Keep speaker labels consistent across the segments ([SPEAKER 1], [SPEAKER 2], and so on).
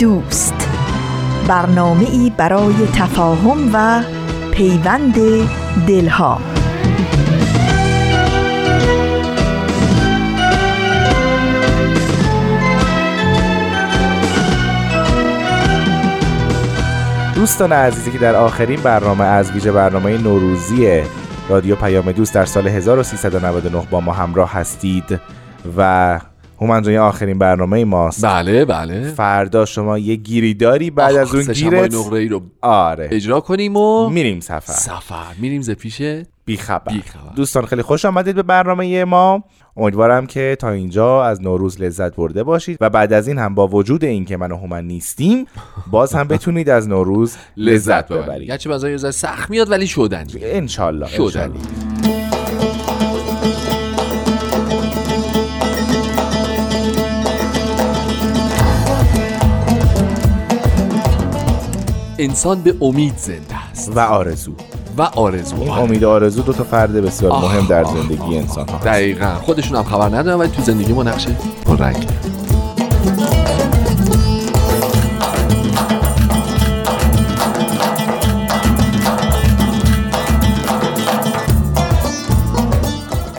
[SPEAKER 1] دوست. برنامه ای برای تفاهم و پیوند دلها.
[SPEAKER 2] دوستان عزیزی که در آخرین برنامه از ویژه برنامه نوروزی رادیو پیام دوست در سال 1399 با ما همراه هستید و هومن جان آخرین برنامه ماست.
[SPEAKER 3] بله بله.
[SPEAKER 2] فردا شما یه گیری داری بعد از اون گیرت
[SPEAKER 3] نقره ای رو
[SPEAKER 2] آره.
[SPEAKER 3] اجرا کنیم و
[SPEAKER 2] میریم سفر.
[SPEAKER 3] سفر. میریم ز پیش
[SPEAKER 2] بی خبر. دوستان خیلی خوش آمدید به برنامه ما. امیدوارم که تا اینجا از نوروز لذت برده باشید و بعد از این هم با وجود اینکه من و هومن نیستیم باز هم بتونید از نوروز لذت ببرید.
[SPEAKER 3] گرچه بعضی سخت میاد ولی شدنی.
[SPEAKER 2] انشالله. شدنی.
[SPEAKER 3] انسان به امید زنده است.
[SPEAKER 2] و آرزو.
[SPEAKER 3] و آرزو.
[SPEAKER 2] این امید آرزو دو تا فرد بسیار مهم در زندگی انسان ها
[SPEAKER 3] دقیقا. خودشون هم خبر ندارن ولی تو زندگی ما نقشه پررنگ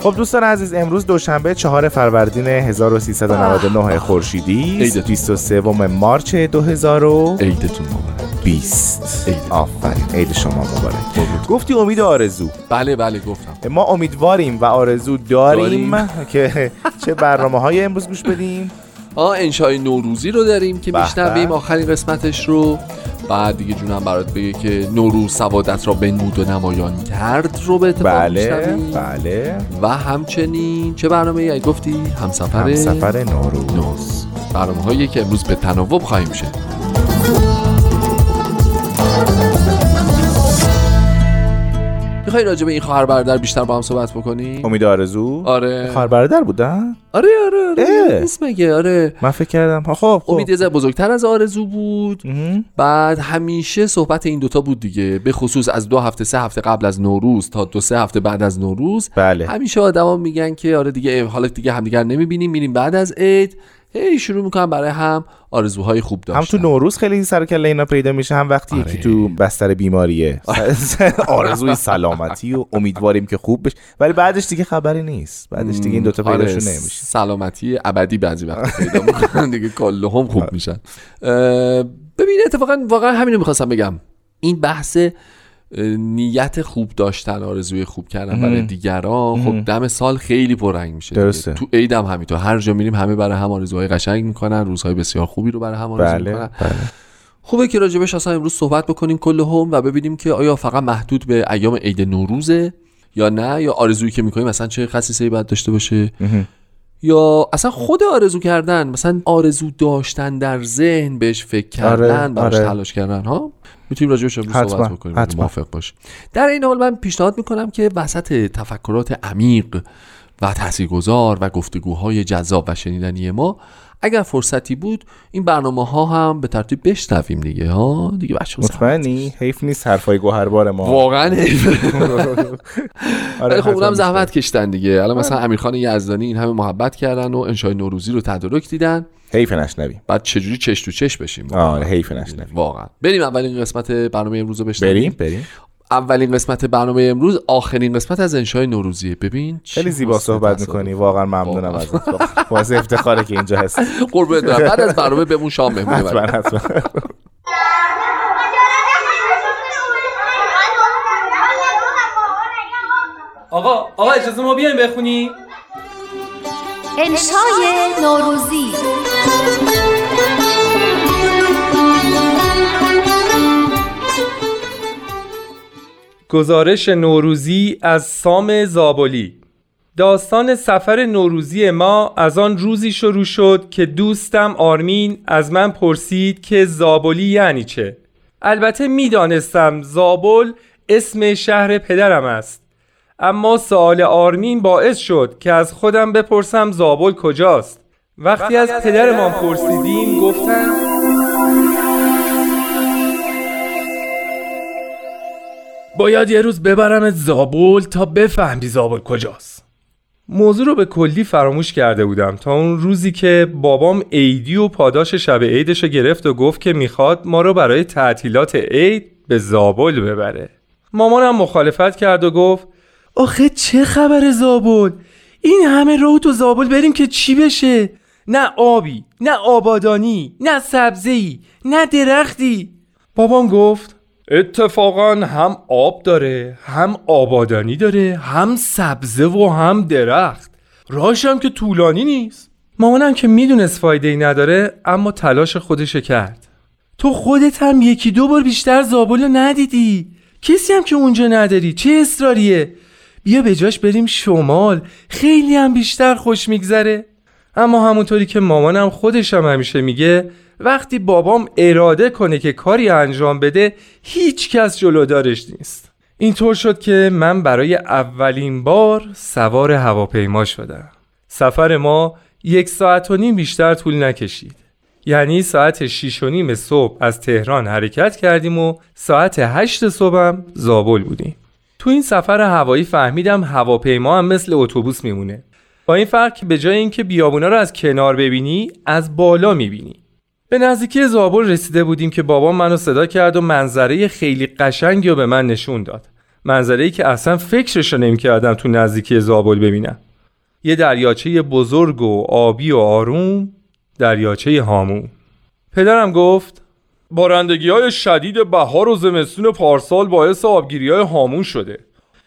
[SPEAKER 2] خب دوستان عزیز امروز دوشنبه چهار فروردین 1399 خورشیدی 23 مارچ 2000
[SPEAKER 3] عیدتون مبارک.
[SPEAKER 2] 20 آفرین. عید شما مبارک. گفتی امید آرزو.
[SPEAKER 3] بله بله گفتم.
[SPEAKER 2] ما امیدواریم و آرزو داریم, که چه برنامه های امروز گوش بدیم.
[SPEAKER 3] آه انشای نوروزی رو داریم که میشنویم آخرین قسمتش رو. بعد دیگه جونم برات بگه که نوروز سوادت را بنمود و نمایان کرد رو به اتفاق
[SPEAKER 2] بله بله.
[SPEAKER 3] و همچنین چه برنامه ای گفتی؟ همسفر
[SPEAKER 2] همسفر نوروز.
[SPEAKER 3] نوز برنامه هایی که امروز به تناوب خواهیم شد می‌خوای راجع به این خواهر برادر بیشتر با هم صحبت بکنی؟
[SPEAKER 2] امید آرزو؟
[SPEAKER 3] آره.
[SPEAKER 2] خواهر برادر بودن؟
[SPEAKER 3] آره آره آره اسم مگه آره.
[SPEAKER 2] من فکر کردم خب خب.
[SPEAKER 3] امید یه بزرگتر از آرزو بود. بعد همیشه صحبت این دوتا بود دیگه. به خصوص از دو هفته سه هفته قبل از نوروز تا دو سه هفته بعد از نوروز.
[SPEAKER 2] بله.
[SPEAKER 3] همیشه آدما میگن که آره دیگه حالا دیگه همدیگر نمی‌بینیم میریم بعد از عید. هی شروع می‌کنم برای هم آرزوهای خوب داشتن
[SPEAKER 2] هم تو نوروز خیلی سر کله اینا پیدا میشه هم وقتی آره. یکی تو بستر بیماریه. آرزوی سلامتی و امیدواریم که خوب بشه. ولی بعدش دیگه خبری نیست. بعدش دیگه این دوتا پیداشون آره نمیشه.
[SPEAKER 3] سلامتی ابدی بعضی وقت پیدا می‌کنن. دیگه هم خوب میشن. ببین اتفاقا واقعا همینو می‌خواستم بگم. این بحث نیت خوب داشتن آرزوی خوب کردن برای دیگران. خب دم سال خیلی پررنگ میشه
[SPEAKER 2] درسته.
[SPEAKER 3] تو عیدم همینطور. هر جا میریم همه برای هم آرزوهای قشنگ می‌کنن. روزهای بسیار خوبی رو برای هم آرزو
[SPEAKER 2] بله،
[SPEAKER 3] می‌کنن.
[SPEAKER 2] بله.
[SPEAKER 3] خوبه که راجبش اصلا امروز صحبت بکنیم کل هم و ببینیم که آیا فقط محدود به ایام عید نوروزه یا نه؟ یا آرزویی که می‌کنیم مثلا چه خصیصه باید داشته باشه؟ یا اصلا خود آرزو کردن مثلا آرزو داشتن در ذهن بهش فکر آره، کردن آره، براش تلاش کردن ها؟ می‌تونیم راجع بهش صحبت بکنیم موافق باش در این حال من پیشنهاد می‌کنم که وسط تفکرات عمیق و تاثیرگذار و گفتگوهای جذاب و شنیدنی ما. اگر فرصتی بود این برنامه ها هم به ترتیب بشنویم دیگه ها؟ دیگه بچه
[SPEAKER 2] مطمئنی؟ حیف نیست حرفای گوهربار ما.
[SPEAKER 3] واقعا حیف. آره خب اونم زحمت کشتن دیگه. الان مثلا امیرخان یزدانی این همه محبت کردن و انشای نوروزی رو تدارک دیدن.
[SPEAKER 2] حیف نشنویم.
[SPEAKER 3] بعد چجوری چش تو چش بشیم؟
[SPEAKER 2] آره حیف نشنویم.
[SPEAKER 3] واقعا. بریم اولین قسمت برنامه امروز رو بشنویم.
[SPEAKER 2] بریم بریم.
[SPEAKER 3] اولین قسمت برنامه امروز آخرین قسمت از انشای نوروزیه. ببین
[SPEAKER 2] خیلی زیبا صحبت می‌کنی. واقعا ممنونم ازت. باعث افتخاره که اینجا هست
[SPEAKER 3] قربونت برم. بعد از برنامه بمون شام مهمونی
[SPEAKER 2] حتما حتما.
[SPEAKER 4] آقا آقا اجازه ما بیایم بخونیم.
[SPEAKER 5] انشای نوروزی.
[SPEAKER 4] گزارش نوروزی از سام زابلی.
[SPEAKER 5] داستان سفر نوروزی ما از آن روزی شروع شد که دوستم آرمین از من پرسید که زابلی یعنی چه. البته می‌دانستم زابل اسم شهر پدرم است. اما سوال آرمین باعث شد که از خودم بپرسم زابل کجاست. وقتی از پدرمان پرسیدیم گفتم باید یه روز ببرمت زابل تا بفهمی زابل کجاست. موضوع رو به کلی فراموش کرده بودم تا اون روزی که بابام عیدی و پاداش شب عیدش گرفت و گفت که می‌خواد ما رو برای تعطیلات عید به زابل ببره. مامانم مخالفت کرد و گفت آخه چه خبر زابل؟ این همه رو تو زابل بریم که چی بشه؟ نه آبی نه آبادانی نه سبزی نه درختی. بابام گفت اتفاقا هم آب داره هم آبادانی داره هم سبزه و هم درخت. راشم که طولانی نیست. مامانم که می‌دونست فایده ای نداره اما تلاش خودش کرد. تو خودت هم یکی دو بار بیشتر زابل ندیدی. کسی هم که اونجا نداری چه اصراریه؟ بیا به جاش بریم شمال. خیلی هم بیشتر خوش میگذره. اما همونطوری که مامانم خودشم همیشه میگه وقتی بابام اراده کنه که کاری انجام بده هیچ کس جلودارش نیست. اینطور شد که من برای اولین بار سوار هواپیما شدم. سفر ما یک ساعت و نیم بیشتر طول نکشید. یعنی ساعت 6 و نیم صبح از تهران حرکت کردیم و ساعت 8 صبحم زابل بودیم. تو این سفر هوایی فهمیدم هواپیما هم مثل اتوبوس میمونه. این فرق که به جای اینکه بیابونا رو از کنار ببینی از بالا می‌بینی. به نزدیکی زابل رسیده بودیم که بابا منو صدا کرد و منظره خیلی قشنگی رو به من نشون داد. منظره ای که اصلا فکرشو نمی‌کردم تو نزدیکی زابل ببینم. یه دریاچه بزرگ و آبی و آروم دریاچه هامون. پدرم گفت بارندگی های شدید بهار و زمستون پارسال باعث آبگیری های هامون شده.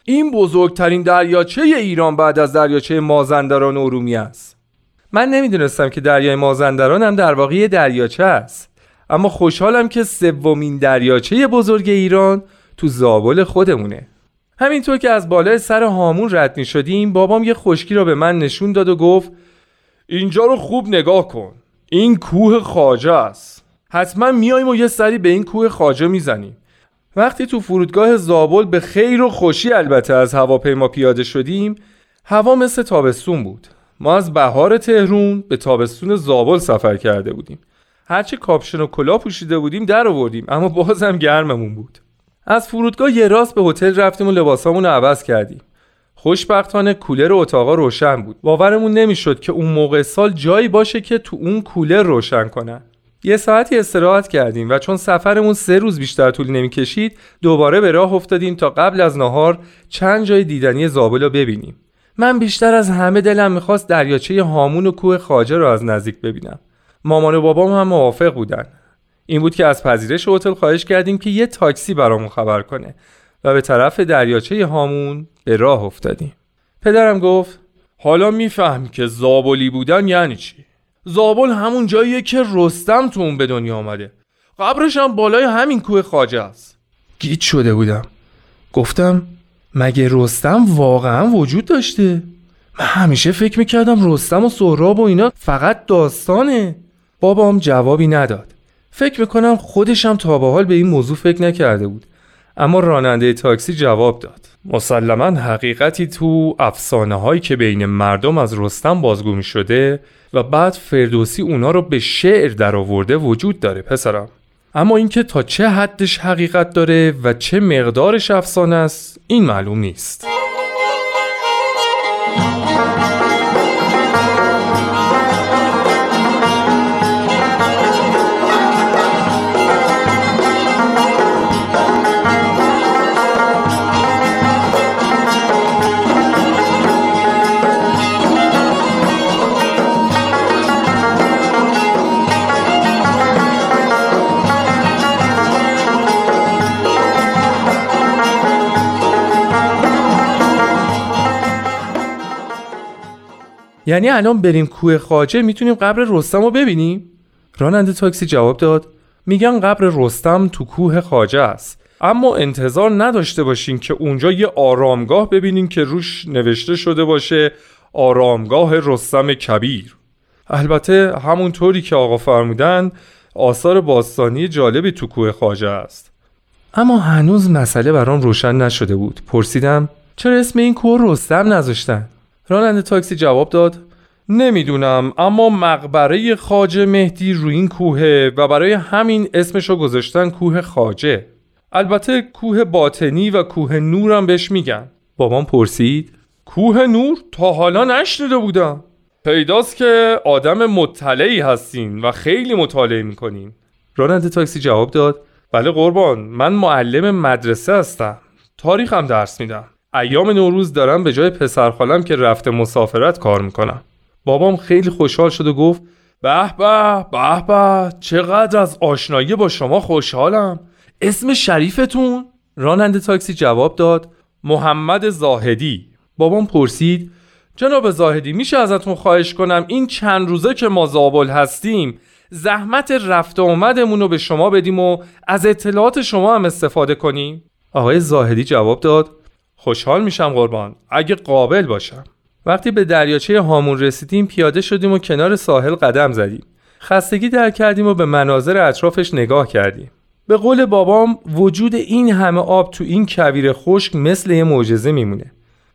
[SPEAKER 5] این بزرگترین دریاچه ایران بعد از دریاچه مازندران و ارومیه است. من نمی‌دونستم که دریای مازندران هم در واقع دریاچه است. اما خوشحالم که سومین دریاچه بزرگ ایران تو زابل خودمونه. همینطور که از بالای سر هامون رد می شدیم بابام یه خشکی را به من نشون داد و گفت اینجا رو خوب نگاه کن. این کوه خاجه است. حتما میایم و یه سری به این کوه خاجه می‌زنیم. وقتی تو فرودگاه زابل به خیر و خوشی البته از هواپیما پیاده شدیم هوا مثل تابستون بود. ما از بهار تهرون به تابستون زابل سفر کرده بودیم. هرچه کاپشن و کلا پوشیده بودیم در آوردیم اما بازم گرممون بود. از فرودگاه یه راست به هتل رفتیم و لباسامون رو عوض کردیم. خوشبختانه کولر اتاقا روشن بود. باورمون نمی‌شد که اون موقع سال جایی باشه که تو اون کولر روشن کنن. یه ساعتی استراحت کردیم و چون سفرمون سه روز بیشتر طول نمی‌کشید دوباره به راه افتادیم تا قبل از نهار چند جای دیدنی زابل رو ببینیم. من بیشتر از همه دلم می‌خواست دریاچه هامون و کوه خاجه رو از نزدیک ببینم. مامان و بابام هم موافق بودن. این بود که از پذیرش هتل خواهش کردیم که یه تاکسی برامون خبر کنه و به طرف دریاچه هامون به راه افتادیم. پدرم گفت حالا میفهم که زابلی بودن یعنی چی؟ زابل همون جاییه که رستم تو اون به دنیا آمده قبرش هم بالای همین کوه خاجه است. گیت شده بودم. گفتم مگه رستم واقعا وجود داشته؟ من همیشه فکر می‌کردم رستم و سهراب و اینا فقط داستانه. بابام جوابی نداد. فکر می‌کنم خودشم تا به حال به این موضوع فکر نکرده بود. اما راننده تاکسی جواب داد. مسلما حقیقتی تو افسانه هایی که بین مردم از رستم بازگو می شده و بعد فردوسی اونا رو به شعر درآورده وجود داره پسرم. اما اینکه تا چه حدش حقیقت داره و چه مقدارش افسانه است این معلوم نیست. یعنی الان بریم کوه خاجه می‌تونیم قبر رستم رو ببینیم؟ راننده تاکسی جواب داد میگن قبر رستم تو کوه خاجه است. اما انتظار نداشته باشین که اونجا یه آرامگاه ببینین که روش نوشته شده باشه آرامگاه رستم کبیر. البته همونطوری که آقا فرمودن آثار باستانی جالبی تو کوه خاجه است. اما هنوز مسئله برام روشن نشده بود. پرسیدم چرا اسم این کوه رستم نذاشتن؟ راننده تاکسی جواب داد نمی‌دونم اما مقبره خاجه مهدی روی این کوهه و برای همین اسمشو گذاشتن کوه خاجه. البته کوه باطنی و کوه نورم بهش میگن. بابام پرسید کوه نور تا حالا نشنیده بودم. پیداست که آدم مطلعی هستین و خیلی مطالعه می‌کنین. راننده تاکسی جواب داد بله قربان من معلم مدرسه هستم. تاریخم درس میدم. ایام نوروز دارم به جای پسرخالم که رفته مسافرت کار می‌کنم. بابام خیلی خوشحال شد و گفت به به به به چقدر از آشنایی با شما خوشحالم. اسم شریفتون؟ راننده تاکسی جواب داد محمد زاهدی. بابام پرسید جناب زاهدی میشه ازتون خواهش کنم این چند روزه که ما زابل هستیم زحمت رفت آمدمون رو به شما بدیم و از اطلاعات شما هم استفاده کنیم؟ آقای زاهدی جواب داد خوشحال میشم قربان. اگه قابل باشم. وقتی به دریاچه هامون رسیدیم پیاده شدیم و کنار ساحل قدم زدیم. خستگی در کردیم و به مناظر اطرافش نگاه کردیم. به قول بابام وجود این همه آب تو این کویر خشک مثل یه معجزه میمونه.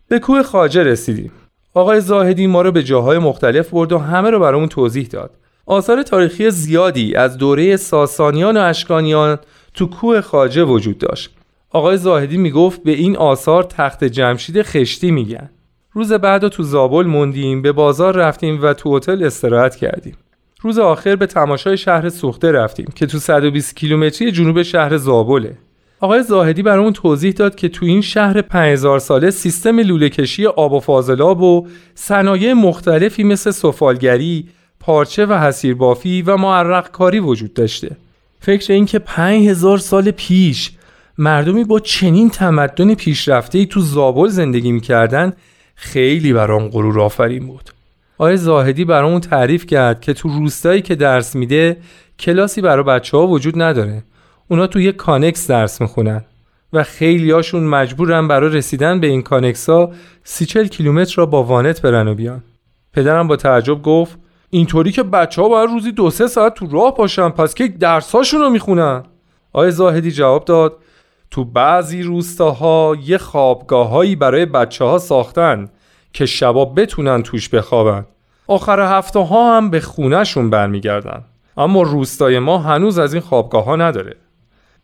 [SPEAKER 5] به کوه خاجه رسیدیم. آقای زاهدی ما رو به جاهای مختلف برد و همه رو برامون توضیح داد. آثار تاریخی زیادی از دوره ساسانیان و اشکانیان تو کوه خاجه وجود داشت. آقای زاهدی می‌گفت به این آثار تخت جمشید خشتی میگن. روز بعد تو زابل موندیم به بازار رفتیم و تو هتل استراحت کردیم. روز آخر به تماشای شهر سوخته رفتیم که تو 120 کیلومتری جنوب شهر زابله. آقای زاهدی برامون توضیح داد که تو این شهر 5000 ساله سیستم لوله کشی آب و فاضلاب و صنایع مختلفی مثل سفالگری، پارچه و حصیر بافی و معرق کاری وجود داشته. فکر این که 5000 سال پیش مردمی با چنین تمدن پیشرفته تو زابل زندگی می‌کردن خیلی برام غرور آفرین بود. آقای زاهدی برامون تعریف کرد که تو روستایی که درس میده کلاسی برای بچه ها وجود نداره. اونا تو یه کانکس درس می‌خونن و خیلیاشون مجبورن برای رسیدن به این کانکس ها سی چل کیلومتر را با وانت برن و بیان. پدرم با تعجب گفت اینطوری که بچه ها باید روزی دو سه ساعت تو راه باشن پس که درساشون رو می‌خونن. آقای زاهدی جواب داد تو بعضی روستاها یه خوابگاههایی برای بچه ها ساختن که شبا بتونن توش بخوابن. آخر هفته ها هم به خونهشون برمیگردن. اما روستای ما هنوز از این خوابگاه ها نداره.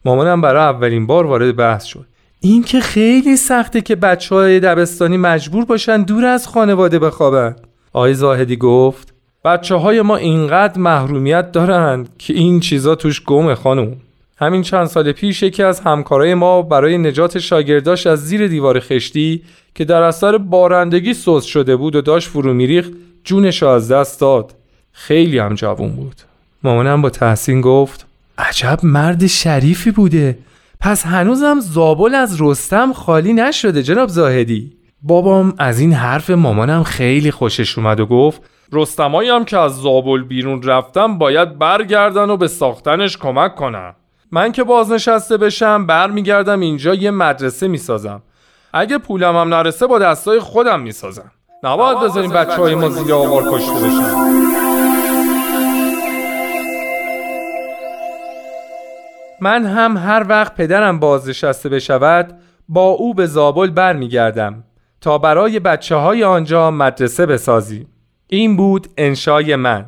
[SPEAKER 5] مامانم برای اولین بار وارد بحث شد. این که خیلی سخته که بچه های دبستانی مجبور باشن دور از خانواده بخوابن. آقای زاهدی گفت بچه های ما اینقدر محرومیت دارند که این چیزا توش گمه خانم همین چند سال پیش یکی از همکارای ما برای نجات شاگرداش از زیر دیوار خشتی که در اثر بارندگی سوز شده بود و داشت فرو میریخت جونش از دست داد. خیلی هم جوون بود. مامانم با تحسین گفت عجب مرد شریفی بوده. پس هنوزم زابل از رستم خالی نشده جناب زاهدی. بابام از این حرف مامانم خیلی خوشش اومد و گفت رستمایی هم که از زابل بیرون رفتم باید برگردن و به ساختنش کمک کنن من که بازنشسته بشم برمیگردم اینجا یه مدرسه می‌سازم. اگه پولم هم نرسه با دستای خودم می‌سازم. نباید بذاریم بچه های ما زیر آوار کشته بشن. من هم هر وقت پدرم بازنشسته بشود با او به زابل برمیگردم تا برای بچه های آنجا مدرسه بسازیم. این بود انشای من.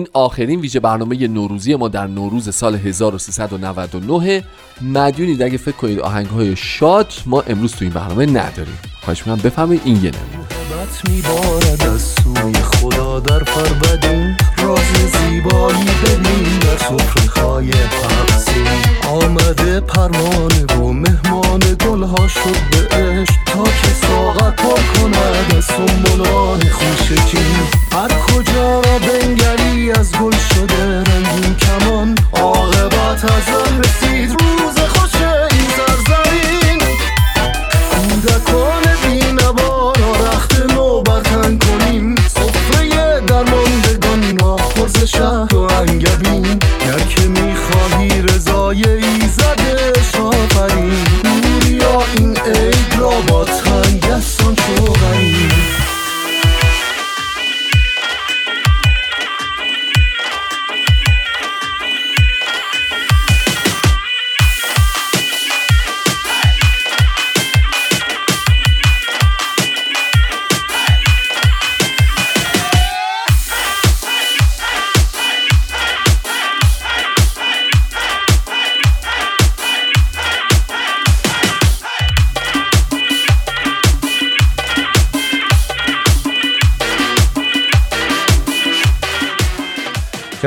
[SPEAKER 3] این آخرین ویژه برنامه نوروزی ما در نوروز سال 1399 مدیونید اگه فکر کنید آهنگ های شاد ما امروز تو این برنامه نداریم. خواهش می‌کنم بفهمید این یه نمونه.
[SPEAKER 6] خدا در راز زیبایی ببین در سفره خای تقسیم آمده پروانه و مهمان گلها شد به عشق تا که ساغر پر کند از سنبلان خوشگی هر کجا را بنگری از گل شده رنگین کمان عاقبت از رسید. روز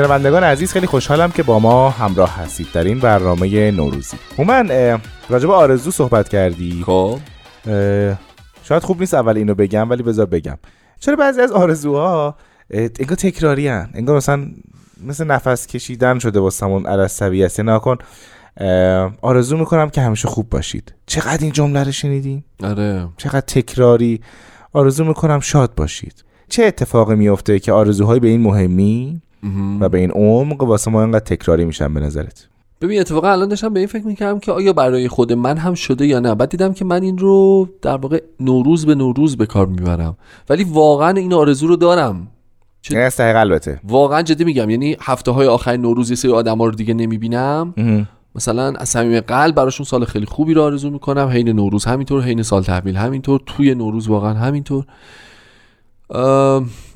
[SPEAKER 2] شنوندگان عزیز خیلی خوشحالم که با ما همراه هستید در این برنامه نوروزی. هومن به آرزو صحبت کردی.
[SPEAKER 3] خب.
[SPEAKER 2] شاید خوب نیست اول اینو بگم ولی بذار بگم. چرا بعضی از آرزوها انگار تکراری هن. انگار مثلا مثل نفس کشیدن شده واسمون عرصبی است. نکن آرزو می‌کنم که همیشه خوب باشید. چقدر این جمله رو شنیدین
[SPEAKER 3] آره.
[SPEAKER 2] چقدر تکراری. آرزو می‌کنم شاد باشید. چه اتفاقی میفته که آرزوهای به این مهمی؟
[SPEAKER 3] مهم.
[SPEAKER 2] و به این عمق واسه ما اینقدر تکراری میشن به نظرت؟
[SPEAKER 3] ببین اتفاقا الان داشتم به این فکر می‌کردم که آیا برای خود من هم شده یا نه. بعد دیدم که من این رو در واقع نوروز به نوروز به کار می‌برم. ولی واقعا این آرزو رو دارم. چه-
[SPEAKER 2] از ته قلبته
[SPEAKER 3] واقعا جدی میگم. یعنی هفته های آخر نوروز یه سری آدم رو دیگه نمی‌بینم. مثلا از صمیم قلب براشون سال خیلی خوبی رو آرزو می‌کنم. حین نوروز همینطور حین سال تحویل همینطور توی نوروز واقعا همینطور.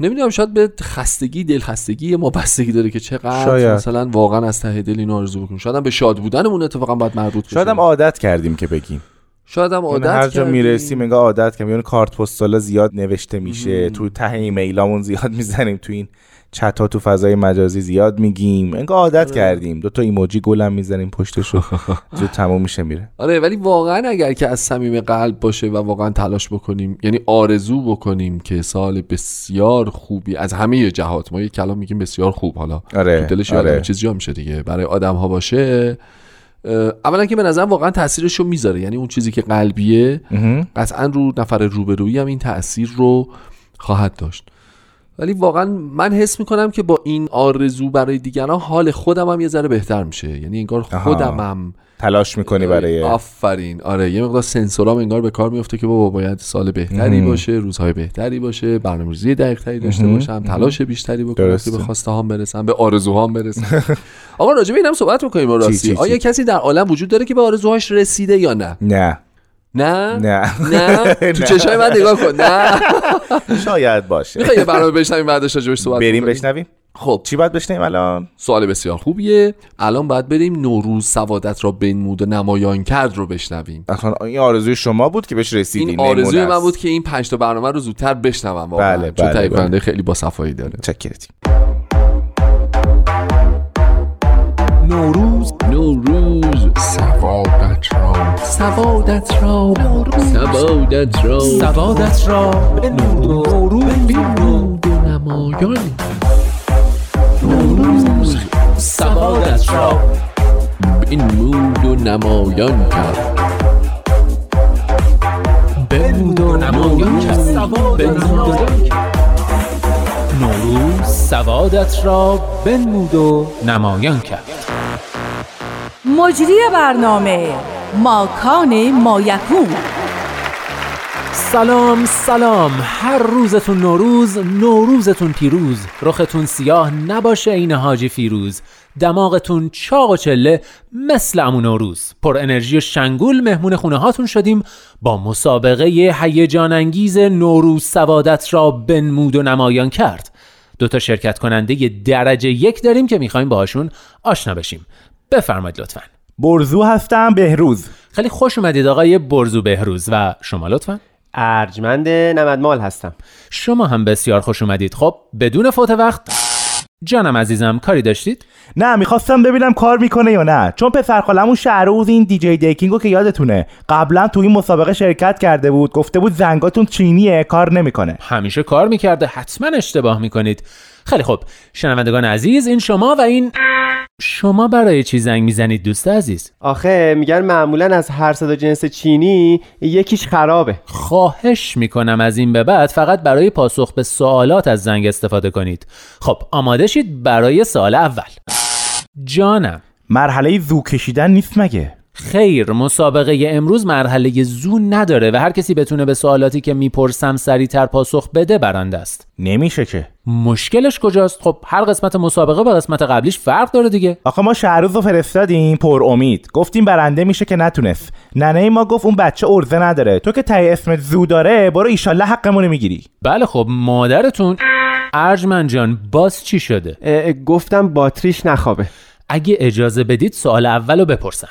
[SPEAKER 3] نمی‌دونم شاید به خستگی دل خستگی ما بستگی داره که چقدر
[SPEAKER 2] شاید.
[SPEAKER 3] مثلا واقعا از ته دل اینو آرزو بکنیم. شاید هم به شاد بودنمون اتفاقا باید مربوط بشه.
[SPEAKER 2] شاید هم عادت کردیم که بگیم.
[SPEAKER 3] شاید هم
[SPEAKER 2] یعنی
[SPEAKER 3] عادت
[SPEAKER 2] هر جا. می‌رسیم انگار عادت کردیم. یعنی کارت پستالا زیاد نوشته میشه. تو ته ایمیلامون زیاد می‌زنیم. تو این چت ها تو فضای مجازی زیاد میگیم. انگار عادت کردیم. دو تا ایموجی گلم می‌زنیم پشتش رو زود تموم میشه میره.
[SPEAKER 3] آره ولی واقعا اگر که از صمیم قلب باشه و واقعا تلاش بکنیم یعنی آرزو بکنیم که سال بسیار خوبی از همه جهات ما یک کلام میگیم بسیار خوب حالا
[SPEAKER 2] آره
[SPEAKER 3] تو دلش
[SPEAKER 2] آره.
[SPEAKER 3] آره. چیز جا میشه دیگه. برای آدم ها باشه. اولا که به نظر واقعا تاثیرش رو می‌ذاره یعنی اون چیزی که قلبیه. قطعا رو نفر روبرویی هم این تاثیر رو خواهد داشت ولی واقعا من حس می‌کنم که با این آرزو برای دیگران حال خودم هم یه ذره بهتر میشه یعنی انگار
[SPEAKER 2] آها. تلاش می‌کنی برای
[SPEAKER 3] آفرین. آره یه مقدار سنسورام انگار به کار میفته که بابا باید سال بهتری. باشه روزهای بهتری باشه برنامه‌ریزی دقیق تری داشته. باشم تلاش بیشتری بکنم. که به خواسته هام برسم به آرزوهام برسم. آقا راجع به اینم صحبت می‌کنیم راستی؟ آیا کسی در عالم وجود داره که به آرزوهاش رسیده یا نه؟
[SPEAKER 2] نه.
[SPEAKER 3] نه؟
[SPEAKER 2] نه.
[SPEAKER 3] نه؟ تو. چشای من نگاه کن. نه.
[SPEAKER 2] شاید باشه.
[SPEAKER 3] می‌خوای برنامه بشنویم بعدش راجعش صحبت
[SPEAKER 2] بریم؟ بشنویم؟
[SPEAKER 3] خب.
[SPEAKER 2] چی باید بشنویم الان؟
[SPEAKER 3] سوال بسیار خوبیه. الان باید بریم نوروز سوادت را بنمود و نمایان کرد رو بشنویم.
[SPEAKER 2] اصلا این آرزوی شما بود که بهش رسیدین
[SPEAKER 3] این آرزوی من. بود که این پنج تا برنامه رو زودتر بشنوم واقعا.
[SPEAKER 2] بله،
[SPEAKER 3] چون
[SPEAKER 2] بله، بله.
[SPEAKER 3] خیلی با صفایی داره.
[SPEAKER 2] چکرتیم
[SPEAKER 3] نوروز. نوروز سوادت را. سوادت را. سوادت را.
[SPEAKER 4] سوادت را. به نوروز.
[SPEAKER 3] و نمایان.
[SPEAKER 4] سوادت را
[SPEAKER 3] بنمود و نمایان کرد.
[SPEAKER 4] بنمود و نمایان کرد. سوادت را نوروز سوادت را بنمود و نمایان کرد.
[SPEAKER 7] مجری برنامه ماکان مایکون
[SPEAKER 4] سلام سلام. هر روزتون نوروز نوروزتون پیروز. رختون سیاه نباشه این حاجی فیروز. دماغتون چاق و چله مثل امون نوروز. پر انرژی و شنگول مهمون خونه هاتون شدیم با مسابقه هیجان انگیز نوروز سوادت را بنمود و نمایان کرد. دو تا شرکت کننده درجه یک داریم که می‌خوایم باهاشون آشنا بشیم. بفرمایید لطفا.
[SPEAKER 2] برزو هستم بهروز.
[SPEAKER 4] خیلی خوش اومدید آقای برزو بهروز و شما لطفا.
[SPEAKER 8] ارجمند نمدمال هستم.
[SPEAKER 4] شما هم بسیار خوش اومدید. خب بدون فوت وقت. جانم عزیزم کاری داشتید؟
[SPEAKER 2] نه می‌خواستم ببینم کار می‌کنه یا نه. چون پسر خالمون شهروز این دیجی دیکینگو که یادتونه. قبلا تو این مسابقه شرکت کرده بود. گفته بود زنگاتون چینیه کار نمی‌کنه.
[SPEAKER 4] همیشه کار می‌کرده. حتما اشتباه می‌کنید. خیلی خب شنوندگان عزیز این شما و این شما برای چی زنگ می‌زنید دوست عزیز؟
[SPEAKER 8] آخه میگن معمولا از هر صدا جنس چینی یکیش خرابه.
[SPEAKER 4] خواهش می‌کنم از این به بعد فقط برای پاسخ به سوالات از زنگ استفاده کنید. خب آماده شید برای سال اول. جانم.
[SPEAKER 2] مرحله زو کشیدن نیست مگه؟
[SPEAKER 4] خیر مسابقه امروز مرحله زو نداره و هر کسی بتونه به سوالاتی که می‌پرسم سریعتر پاسخ بده برنده است.
[SPEAKER 2] نمیشه که.
[SPEAKER 4] مشکلش کجاست؟ خب هر قسمت مسابقه با قسمت قبلیش فرق داره دیگه.
[SPEAKER 2] آخه ما شهروز رو فرستادیم پر امید. گفتیم برنده میشه که نتونست. ننه ما گفت اون بچه ارزه نداره. تو که تای اسمت زو داره برو ایشالله حقمون می‌گیری.
[SPEAKER 4] بله خب مادرتون. ارجمند جان باز چی شده؟
[SPEAKER 8] اه، گفتم باتریش نخوابه.
[SPEAKER 4] اگه اجازه بدید سوال اولو بپرسم.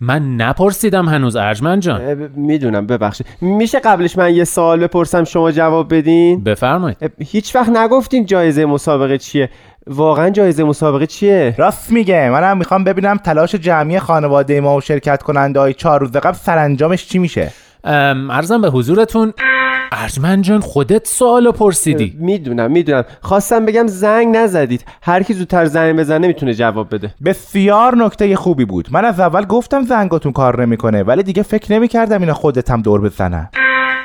[SPEAKER 4] من نپرسیدم هنوز ارجمند جان.
[SPEAKER 8] می‌دونم ببخشید. میشه قبلش من یه سوال بپرسم شما جواب بدین؟
[SPEAKER 4] بفرمایید.
[SPEAKER 8] هیچ وقت نگفتین جایزه مسابقه چیه؟ واقعا جایزه مسابقه چیه؟
[SPEAKER 2] راست میگه. منم می‌خوام ببینم تلاش جمعی خانواده ما و شرکت کننده های چهار روز قبل سرانجامش چی میشه؟
[SPEAKER 4] ام، عرضم به حضورتون. ارجمند جان خودت سوالو پرسیدی.
[SPEAKER 8] می‌دونم می‌دونم. خواستم بگم زنگ نزدید. هر کی زودتر زنگ بزنه می‌تونه جواب بده.
[SPEAKER 2] بسیار نکته خوبی بود. من از اول گفتم زنگاتون کار نمی‌کنه ولی دیگه فکر نمی‌کردم اینا خودت هم دور بزنن.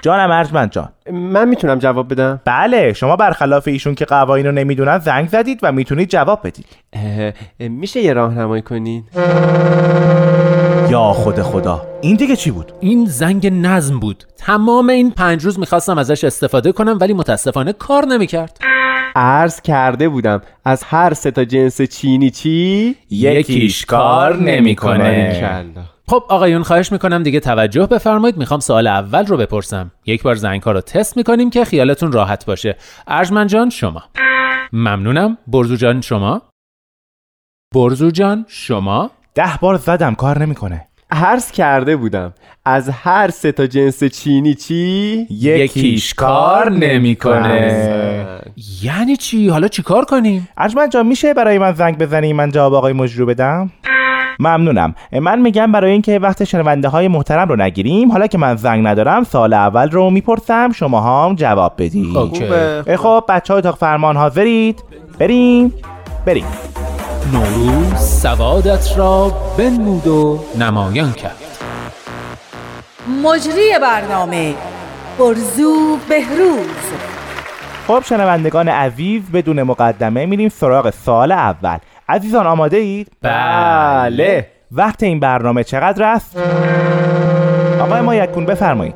[SPEAKER 2] جانم ارجمند جان.
[SPEAKER 8] من می‌تونم جواب بدم؟
[SPEAKER 2] بله شما برخلاف ایشون که قوانین رو نمی‌دونن زنگ زدید و می‌تونید جواب بدید.
[SPEAKER 8] اه، اه، میشه یه راهنمایی کنین؟
[SPEAKER 2] یا خود خدا. این دیگه چی بود؟
[SPEAKER 4] این زنگ نظم بود. تمام این پنج روز می‌خواستم ازش استفاده کنم ولی متاسفانه کار نمی‌کرد.
[SPEAKER 8] عرض کرده بودم از هر سه تا جنس چینی چی؟
[SPEAKER 4] یکیش کار نمی‌کنه. خب آقایون خواهش می‌کنم دیگه توجه بفرمایید. می‌خوام سوال اول رو بپرسم. یک بار زنگ رو تست می‌کنیم که خیالتون راحت باشه. ارجمند جان شما. ممنونم. برزو جان شما. برزو جان شما.
[SPEAKER 2] ده بار زدم کار نمی‌کنه.
[SPEAKER 8] عرض کرده بودم. از هر سه تا جنس چینی چی؟
[SPEAKER 4] یکیش کار نمی‌کنه. یعنی چی؟ حالا چیکار کنیم؟
[SPEAKER 2] ارجمند جان میشه برای من زنگ بزنی؟ من جواب آقای مجری رو بدم؟ ممنونم. من میگم برای اینکه وقت شنونده های محترم رو نگیریم حالا که من زنگ ندارم سال اول رو می‌پرسم شما هم جواب بدید. اه، خب بچه های اتاق فرمان حاضرید؟ بریم. بریم.
[SPEAKER 4] نوروز سوادت را بنمود و نمایان کرد.
[SPEAKER 7] مجری برنامه برزو بهروز.
[SPEAKER 2] خب شنوندگان عزیز بدون مقدمه میریم سراغ سال اول. عزیزان آماده اید؟
[SPEAKER 8] بله.
[SPEAKER 2] وقت این برنامه چقدر است؟ آقای ما یکون بفرمایید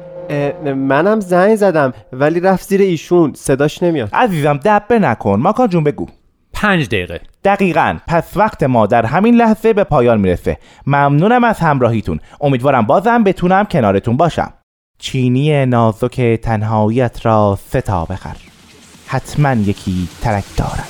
[SPEAKER 8] منم زنگ زدم ولی رفت زیر ایشون. صداش نمیاد.
[SPEAKER 2] عزیزم دبه نکن. ماکان جون بگو.
[SPEAKER 4] پنج دقیقه.
[SPEAKER 2] دقیقا. پس وقت ما در همین لحظه به پایان می‌رسه. ممنونم از همراهیتون. امیدوارم بازم بتونم کنارتون باشم. چینی نازک تنهاییت را ستا بخر. حتما یکی ترک دارد.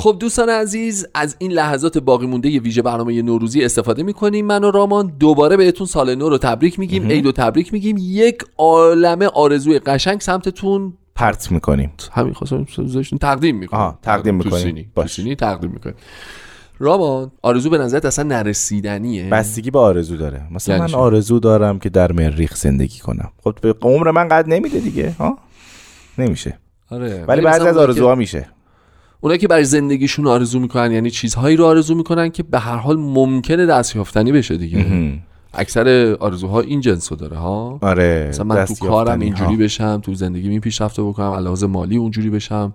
[SPEAKER 3] خب دوستان عزیز از این لحظات باقی مونده ی ویژه برنامه نوروزی استفاده می‌کنیم. من و رامان دوباره بهتون سال نو رو تبریک میگیم عید و تبریک میگیم. یک عالمه آرزوی قشنگ سمتتون.
[SPEAKER 2] پرت می‌کنیم.
[SPEAKER 3] همین خواستم تقدیم می‌کنیم
[SPEAKER 2] تقدیم می‌کنیم.
[SPEAKER 3] سینی.
[SPEAKER 2] باش.
[SPEAKER 3] تو سینی تقدیم می‌کنیم. رامان آرزو به نظرت اصلا نرسیدنیه؟
[SPEAKER 2] بستگی به آرزو داره. مثلا
[SPEAKER 3] یعنی
[SPEAKER 2] من؟ آرزو دارم که در مریخ زندگی کنم. خب به عمر من قد نمیده دیگه ها؟ نمیشه.
[SPEAKER 3] آره
[SPEAKER 2] ولی بعضی از آرزوها
[SPEAKER 3] که-
[SPEAKER 2] میشه.
[SPEAKER 3] اونایی که برای زندگیشون آرزو می‌کنن یعنی چیزهایی رو آرزو می‌کنن که به هر حال ممکنه دست یافتنی بشه دیگه. اکثر آرزوها این جنسو داره ها؟
[SPEAKER 2] آره
[SPEAKER 3] مثلا من تو کارم اینجوری. بشم تو زندگی می پیشرفته بکنم علاوه مالی اونجوری بشم.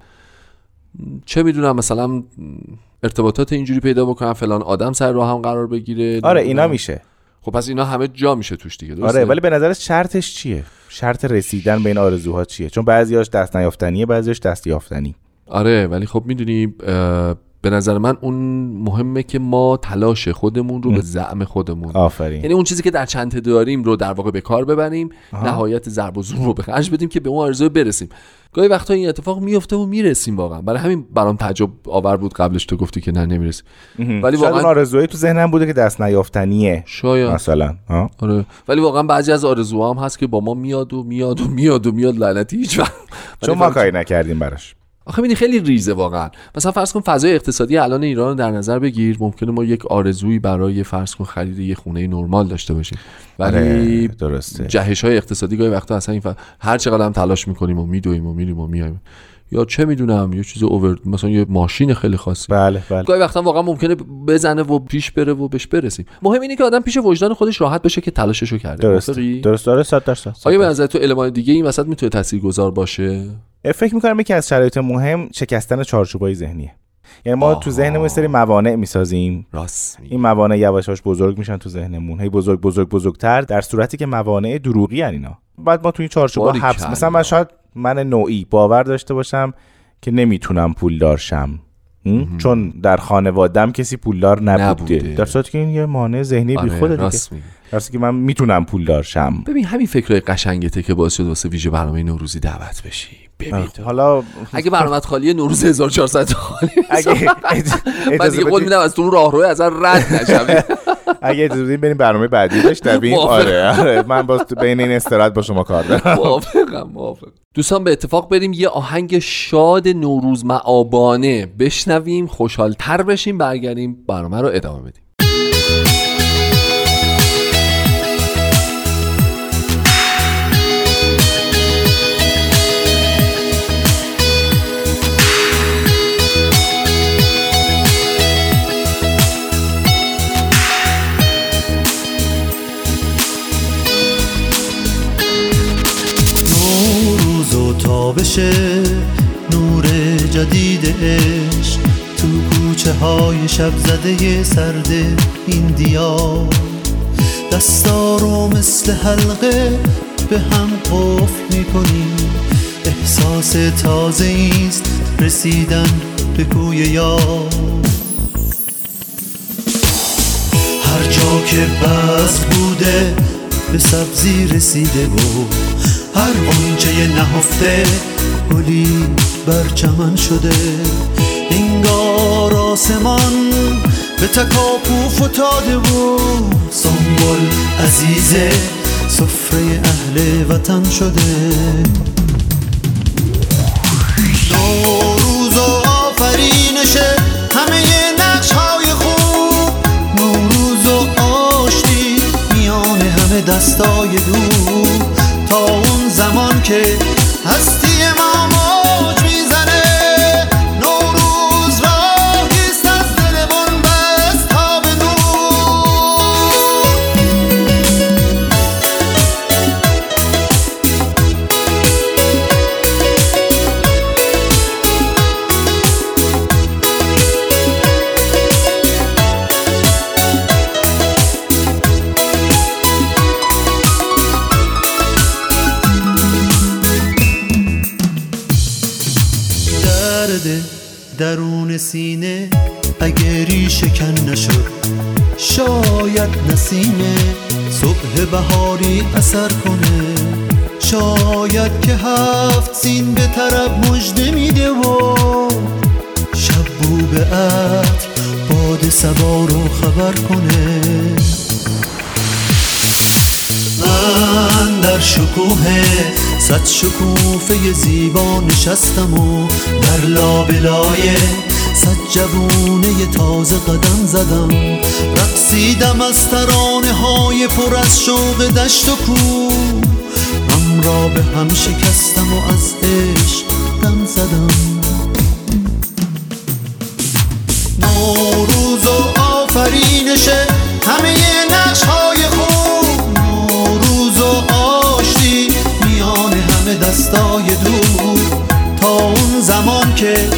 [SPEAKER 3] چه می‌دونم مثلا ارتباطات اینجوری پیدا بکنم فلان آدم سر راهم قرار بگیره
[SPEAKER 2] آره. اینا میشه.
[SPEAKER 3] خب پس اینا همه جا میشه توش دیگه درسته؟
[SPEAKER 2] آره ولی به نظرت شرطش چیه؟ شرط رسیدن به این آرزوها چیه؟ چون بعضیاش دست نیافتنیه بعضیاش دست یافتنی.
[SPEAKER 3] آره ولی خب می‌دونی به نظر من اون مهمه که ما تلاش خودمون رو به زعم خودمون
[SPEAKER 2] آفرین.
[SPEAKER 3] یعنی اون چیزی که در چند داریم رو در واقع به کار ببریم نهایت ضرب و زور رو به خرج بدیم که به اون آرزو برسیم. گاهی وقتا این اتفاق میفته و می‌رسیم واقعا. برای همین برام تعجب آور بود قبلش تو گفتی که نه نمی‌رسیم ولی
[SPEAKER 2] شاید اون
[SPEAKER 3] واقعا
[SPEAKER 2] آرزوهایی تو ذهنم بوده که دست نیافتنیه.
[SPEAKER 3] شاید.
[SPEAKER 2] مثلا ها؟
[SPEAKER 3] آره. ولی واقعا بعضی از آرزوها هم هست که با ما میاد و میاد و میاد و میاد لعنتی هیچ وقت.
[SPEAKER 2] چون ما کاری نکردیم براش.
[SPEAKER 3] آخه میدی خیلی ریزه واقعا. مثلا فرض کن فضای اقتصادی الان ایران رو در نظر بگیر ممکنه ما یک آرزویی برای فرض کن خرید یه خونه نرمال داشته باشیم. ولی
[SPEAKER 2] آره درسته.
[SPEAKER 3] جهش های اقتصادی گاهی وقتا اصلا این ف... هر چقدر هم تلاش می‌کنیم و میدویم و میریم و میایم یا چه می‌دونم یه چیز اوور مثلا یه ماشین خیلی خاصی.
[SPEAKER 2] بله بله.
[SPEAKER 3] گاهی وقتا واقعا ممکنه بزنه و پیش بره و بهش برسیم. مهم اینه که آدم پیش وجدان خودش راحت بشه که تلاششو کرده.
[SPEAKER 2] درست؟ درست. داره 100 درصد صد
[SPEAKER 3] آیا به. نظر تو المان دیگه این وسط می‌تونه تاثیرگذار باشه؟
[SPEAKER 2] فکر می‌کنم یکی از شرایط مهم شکستن چارچوبای ذهنیه. یعنی ما تو
[SPEAKER 3] آها.
[SPEAKER 2] ذهنمون یه سری موانع می‌سازیم.
[SPEAKER 3] راست
[SPEAKER 2] این موانع یواش بزرگ میشن تو ذهنمون. هی بزرگ بزرگ بزرگتر در صورتی که موانع دروغی هن اینا. بعد ما تو این
[SPEAKER 3] باریکلا.
[SPEAKER 2] حبس مثلا من شاید من نوعی باور داشته باشم که نمی‌تونم پولدار شم هم؟ چون در خانوادم کسی پولدار نبوده,
[SPEAKER 3] نبوده.
[SPEAKER 2] در صورتی که این یه مانع ذهنی
[SPEAKER 3] آره،
[SPEAKER 2] بیخوده دیگه
[SPEAKER 3] راست میگی
[SPEAKER 2] در صورتی که من می‌تونم پولدار شم
[SPEAKER 3] ببین همین فکرای قشنگته که باعث شد واسه ویژه برنامه نوروزی دعوت بشی. ببین.
[SPEAKER 2] حالا
[SPEAKER 3] اگه برنامه خالی نوروز 1400 خالی
[SPEAKER 2] اگه
[SPEAKER 3] من دیگه قول میدم از تو راهرو ازن رد نشم.
[SPEAKER 2] اگه اجازه بدید بریم برنامه بعدی بشنویم
[SPEAKER 3] موافق.
[SPEAKER 2] آره آره. من باز بین این استراحت با شما کار دارم.
[SPEAKER 3] موافقم موافق دوستان به اتفاق بریم. یه آهنگ شاد نوروز معابانه. بشنویم خوشحالتر بشیم برگردیم برنامه رو ادامه بدیم.
[SPEAKER 9] تابش نور جدید عشق. تو کوچه های شب زده سرد این دیار. دستا رو مثل حلقه به هم قفل می‌کنیم احساس تازه است رسیدن به کوی یار. هر جا که بست بوده به سبزی رسیده و هر غنچه نهفته گلی بر چمن شده. انگار آسمان به تکاپو فتاده و سنبل عزیزه سفره اهل وطن شده. نوروز و آفرینشه همه نقش های خوب. نوروز و آشتی میان همه دستای دور. زمان هفت سین به طرف مژده میده و شب بو به عطر باد سبا رو خبر کنه. من در شکوه صد شکوفه زیبا نشستم و در لابلای وسط جوونه تازه قدم زدم. رقصیدم از ترانه های پر از شوق دشت و کو هم را به هم شکستم و از عشق دم زدم. نوروز و آفرینشه همه نقش های خوب. نوروز و آشتی میان همه دستای دور. تا اون زمان که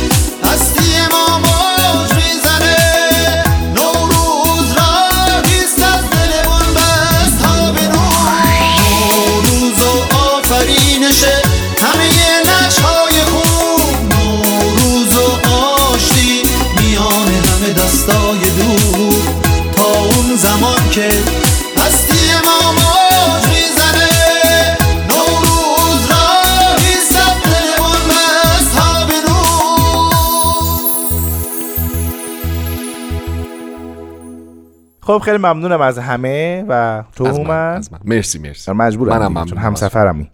[SPEAKER 2] خب خیلی ممنونم از همه و تو
[SPEAKER 3] از من, از من. مرسی مرسی.
[SPEAKER 2] مجبورم
[SPEAKER 3] منم ممنونم
[SPEAKER 2] همسفرمی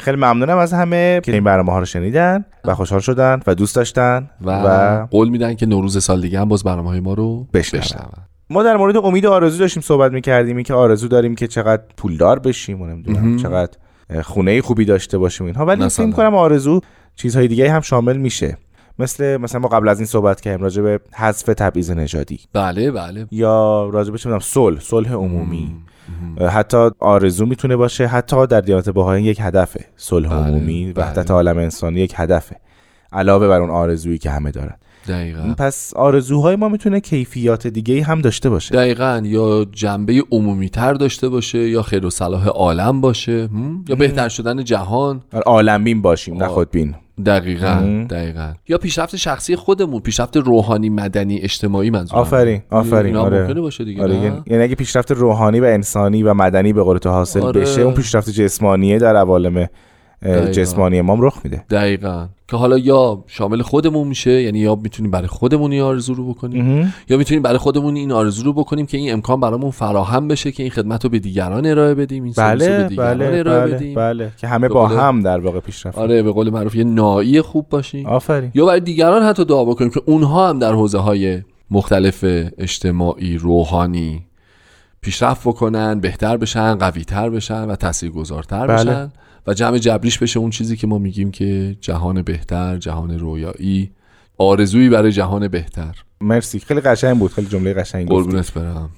[SPEAKER 2] خیلی ممنونم از همه. که این برنامه ها رو شنیدن و خوشحال شدن و دوست داشتن
[SPEAKER 3] و,
[SPEAKER 2] و
[SPEAKER 3] قول میدن که نوروز سال دیگه هم باز برنامه های ما رو
[SPEAKER 2] بشنون. ما در مورد امید و آرزو داشتیم صحبت می‌کردیم این که آرزو داریم که چقدر پولدار بشیم و نمی‌دونم. چقدر خونه خوبی داشته باشیم اینها. ولی. فکر کنم آرزو چیزهای دیگه هم شامل میشه. مثل مثلا ما قبل از این صحبت کردیم راجع به حذف تبعیض نژادی.
[SPEAKER 3] بله بله.
[SPEAKER 2] یا راجع به چه می‌دونم صلح صلح عمومی. حتی آرزو می‌تونه باشه حتی در دیانت بهایی یک هدفه. صلح
[SPEAKER 3] بله،
[SPEAKER 2] عمومی
[SPEAKER 3] بله.
[SPEAKER 2] وحدت عالم انسانی یک هدفه. علاوه بر اون آرزویی که همه دارن.
[SPEAKER 3] دقیقا
[SPEAKER 2] پس آرزوهای ما می‌تونه کیفیات دیگه هم داشته باشه
[SPEAKER 3] دقیقا یا جنبه عمومی تر داشته باشه یا خیر و صلاح عالم باشه هم؟ یا بهتر شدن جهان
[SPEAKER 2] عالمین باشیم نه. خودبین
[SPEAKER 3] دقیقا
[SPEAKER 2] مم.
[SPEAKER 3] دقیقا یا پیشرفت شخصی خودمون پیشرفت روحانی مدنی اجتماعی منظورم
[SPEAKER 2] آفرین آفرین
[SPEAKER 3] اینا
[SPEAKER 2] آره
[SPEAKER 3] ممکنه باشه دیگه
[SPEAKER 2] آره
[SPEAKER 3] نه؟
[SPEAKER 2] یعنی یعنی اگه پیشرفت روحانی و انسانی و مدنی به قول تو حاصل
[SPEAKER 3] آره.
[SPEAKER 2] بشه اون پیشرفت جسمانیه در عوالم
[SPEAKER 3] دقیقا.
[SPEAKER 2] جسمانی ما رخ میده.
[SPEAKER 3] دقیقا. که حالا یا شامل خودمون میشه یعنی یا می‌تونیم برای خودمون این آرزو رو بکنیم یا می‌تونیم برای خودمون این آرزو رو بکنیم که این امکان برامون فراهم بشه که این خدمت رو به دیگران ارائه بدیم این رو به
[SPEAKER 2] بله
[SPEAKER 3] دیگران
[SPEAKER 2] بله
[SPEAKER 3] ارائه
[SPEAKER 2] بله,
[SPEAKER 3] بدیم.
[SPEAKER 2] بله که همه با هم در واقع پیشرفت
[SPEAKER 3] آره به قول معروف یه نایی خوب باشیم.
[SPEAKER 2] آفرین.
[SPEAKER 3] یا برای دیگران حتی دعا بکنیم که اونها هم در حوزه های مختلف اجتماعی روحانی پیشرفت بکنن بهتر بشن قویتر بشن و تاثیرگذارتر
[SPEAKER 2] بله.
[SPEAKER 3] بشن. و جمع جبریش بشه اون چیزی که ما میگیم که جهان بهتر جهان رویایی آرزویی برای جهان بهتر.
[SPEAKER 2] مرسی. خیلی قشنگ بود. خیلی جمله قشنگی گفتی.
[SPEAKER 3] قربونت برم.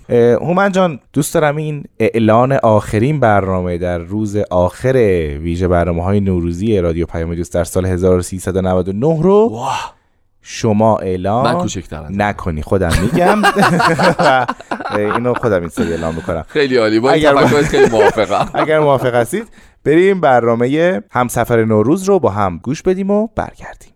[SPEAKER 2] هومن جان دوست دارم این اعلان آخرین برنامه در روز آخر ویژه برنامه های نوروزی رادیو پیام دوست در سال 1399 رو شما
[SPEAKER 3] من
[SPEAKER 2] اعلان
[SPEAKER 3] کوچکترم.
[SPEAKER 2] نکنی. خودم میگم. اینو خودم این سری اعلام می‌کنم.
[SPEAKER 3] خیلی عالی. با
[SPEAKER 2] اگر-
[SPEAKER 3] خیلی موافقم.
[SPEAKER 2] اگر موافق هستید بریم برنامه همسفر نوروز رو با هم گوش بدیم و برگردیم.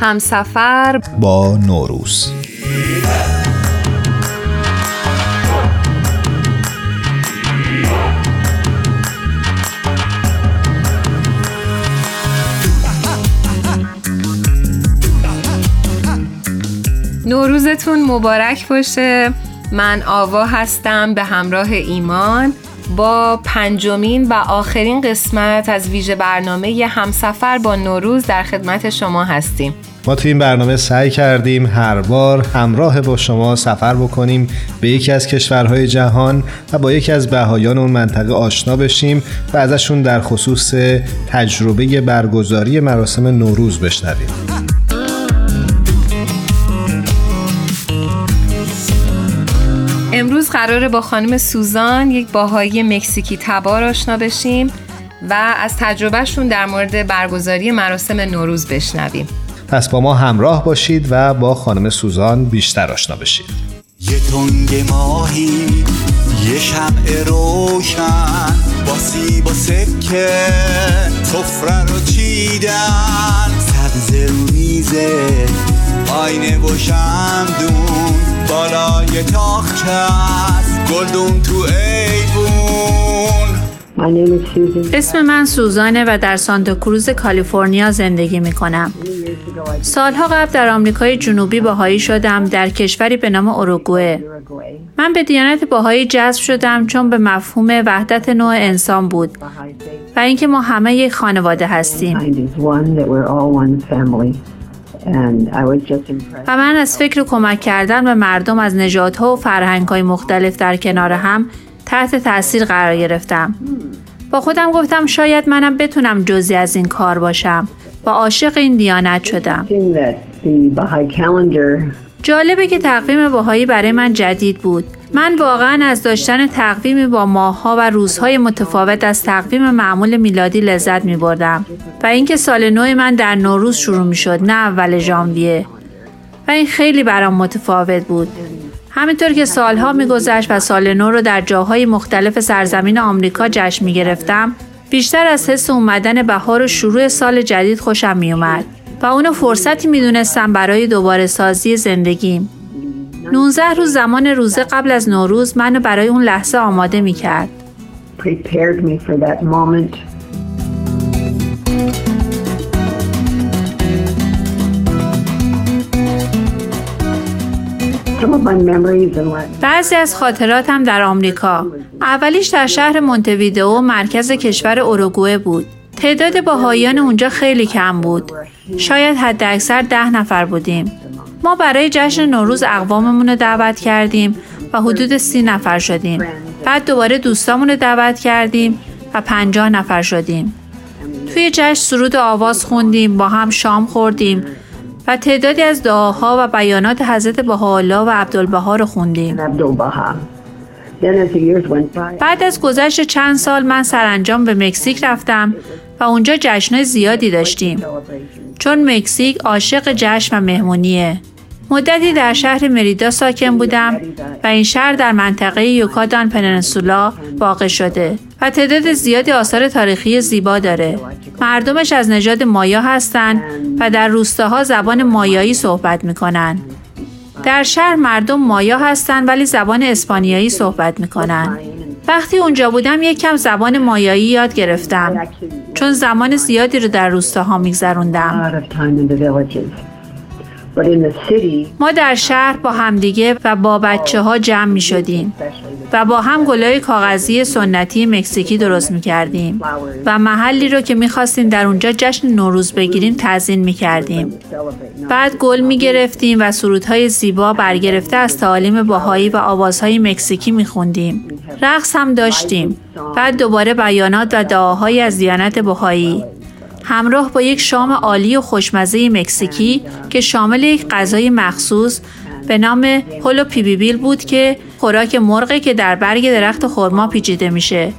[SPEAKER 10] همسفر
[SPEAKER 11] با نوروز.
[SPEAKER 10] نوروزتون مبارک باشه. من آوا هستم به همراه ایمان با پنجمین و آخرین قسمت از ویژه برنامه همسفر با نوروز در خدمت شما هستیم.
[SPEAKER 12] ما توی این برنامه سعی کردیم هر بار همراه با شما سفر بکنیم به یکی از کشورهای جهان و با یکی از بهایان اون منطقه آشنا بشیم و ازشون در خصوص تجربه برگزاری مراسم نوروز بشنویم.
[SPEAKER 10] امروز قراره با خانم سوزان یک باهایی مکزیکی تبار آشنا بشیم و از تجربهشون در مورد برگزاری مراسم نوروز بشنویم.
[SPEAKER 12] پس با ما همراه باشید و با خانم سوزان بیشتر آشنا بشید.
[SPEAKER 9] یه تنگ ماهی یه شمع روشن با سیب و سکه سفره رو چیدن. سبز رو میزه آینه و شمدون. بالای تاخچه است گلدون تو ایوون
[SPEAKER 13] اسم من سوزانه و در سانتا کروز کالیفرنیا زندگی می کنم. سالها قبل در آمریکای جنوبی باهایی شدم در کشوری به نام اوروگوئه. من به دیانت باهایی جذب شدم چون به مفهوم وحدت نوع انسان بود و اینکه ما همه یک خانواده هستیم. و من از فکر کمک کردن به مردم از نژادها و فرهنگهای مختلف در کنار هم تحت تاثیر قرار گرفتم. با خودم گفتم شاید منم بتونم جزی از این کار باشم و عاشق این دیانت شدم. جالبه که تقویم باهایی برای من جدید بود. من واقعا از داشتن تقویمی با ماهها و روزهای متفاوت از تقویم معمول میلادی لذت می بردم و اینکه سال نو من در نوروز شروع می شد نه اول ژانویه و این خیلی برام متفاوت بود. همینطور که سالها میگذشت و سال نو رو در جاهای مختلف سرزمین آمریکا جشن می گرفتم بیشتر از حس اومدن بهار و شروع سال جدید خوشم می اومد و اونو فرصتی می دونستم برای دوباره سازی زندگیم 19 روز زمان روزه قبل از نوروز منو برای اون لحظه آماده می کرد. بعضی از خاطراتم در آمریکا. اولیش در شهر مونتویدئو مرکز کشور اوروگوئه بود. تعداد باهایان اونجا خیلی کم بود. شاید حد اکثر ده نفر بودیم. ما برای جشن نوروز اقواممون رو دعوت کردیم و حدود سی نفر شدیم بعد دوباره دوستامون رو دعوت کردیم و پنجاه نفر شدیم توی جشن سرود آواز خوندیم با هم شام خوردیم و تعدادی از دعاها و بیانات حضرت بهاءالله و عبدالبها رو خوندیم. بعد از گذشت چند سال من سرانجام به مکزیک رفتم و اونجا جشن زیادی داشتیم چون مکزیک عاشق جشن و مهمونیه. مدتی در شهر مریدا ساکن بودم و این شهر در منطقه یوکادان پننسولا واقع شده و تعداد زیادی آثار تاریخی زیبا داره. مردمش از نژاد مایا هستند و در روستاها زبان مایایی صحبت می‌کنن. در شهر مردم مایا هستند ولی زبان اسپانیایی صحبت می‌کنن. وقتی اونجا بودم یک کم زبان مایایی یاد گرفتم چون زمان زیادی رو در روستاها میگذروندم. ما در شهر با همدیگه و با بچه ها جمع می شدیم و با هم گلای کاغذی سنتی مکزیکی درست می کردیم و محلی رو که می خواستیم در اونجا جشن نوروز بگیریم تزین می کردیم. بعد گل می گرفتیم و سرودهای زیبا برگرفته از تعالیم باهایی و آوازهای مکزیکی می خوندیم. رقص هم داشتیم. بعد دوباره بیانات و دعاهایی از دیانت باهایی همراه با یک شام عالی و خوشمزه مکزیکی که شامل یک غذای مخصوص به نام هولو پیبیبیل بود که خوراک مرغی که در برگ درخت خرما پیچیده میشه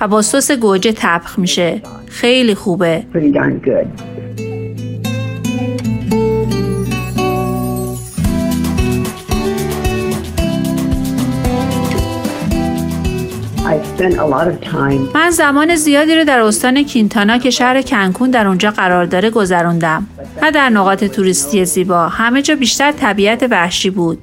[SPEAKER 13] و با سس گوجه تبخ میشه. خیلی خوبه. من زمان زیادی رو در استان کینتانا که شهر کنکون در اونجا قرار داره گذروندم. نه در نقاط توریستی زیبا، همه جا بیشتر طبیعت وحشی بود.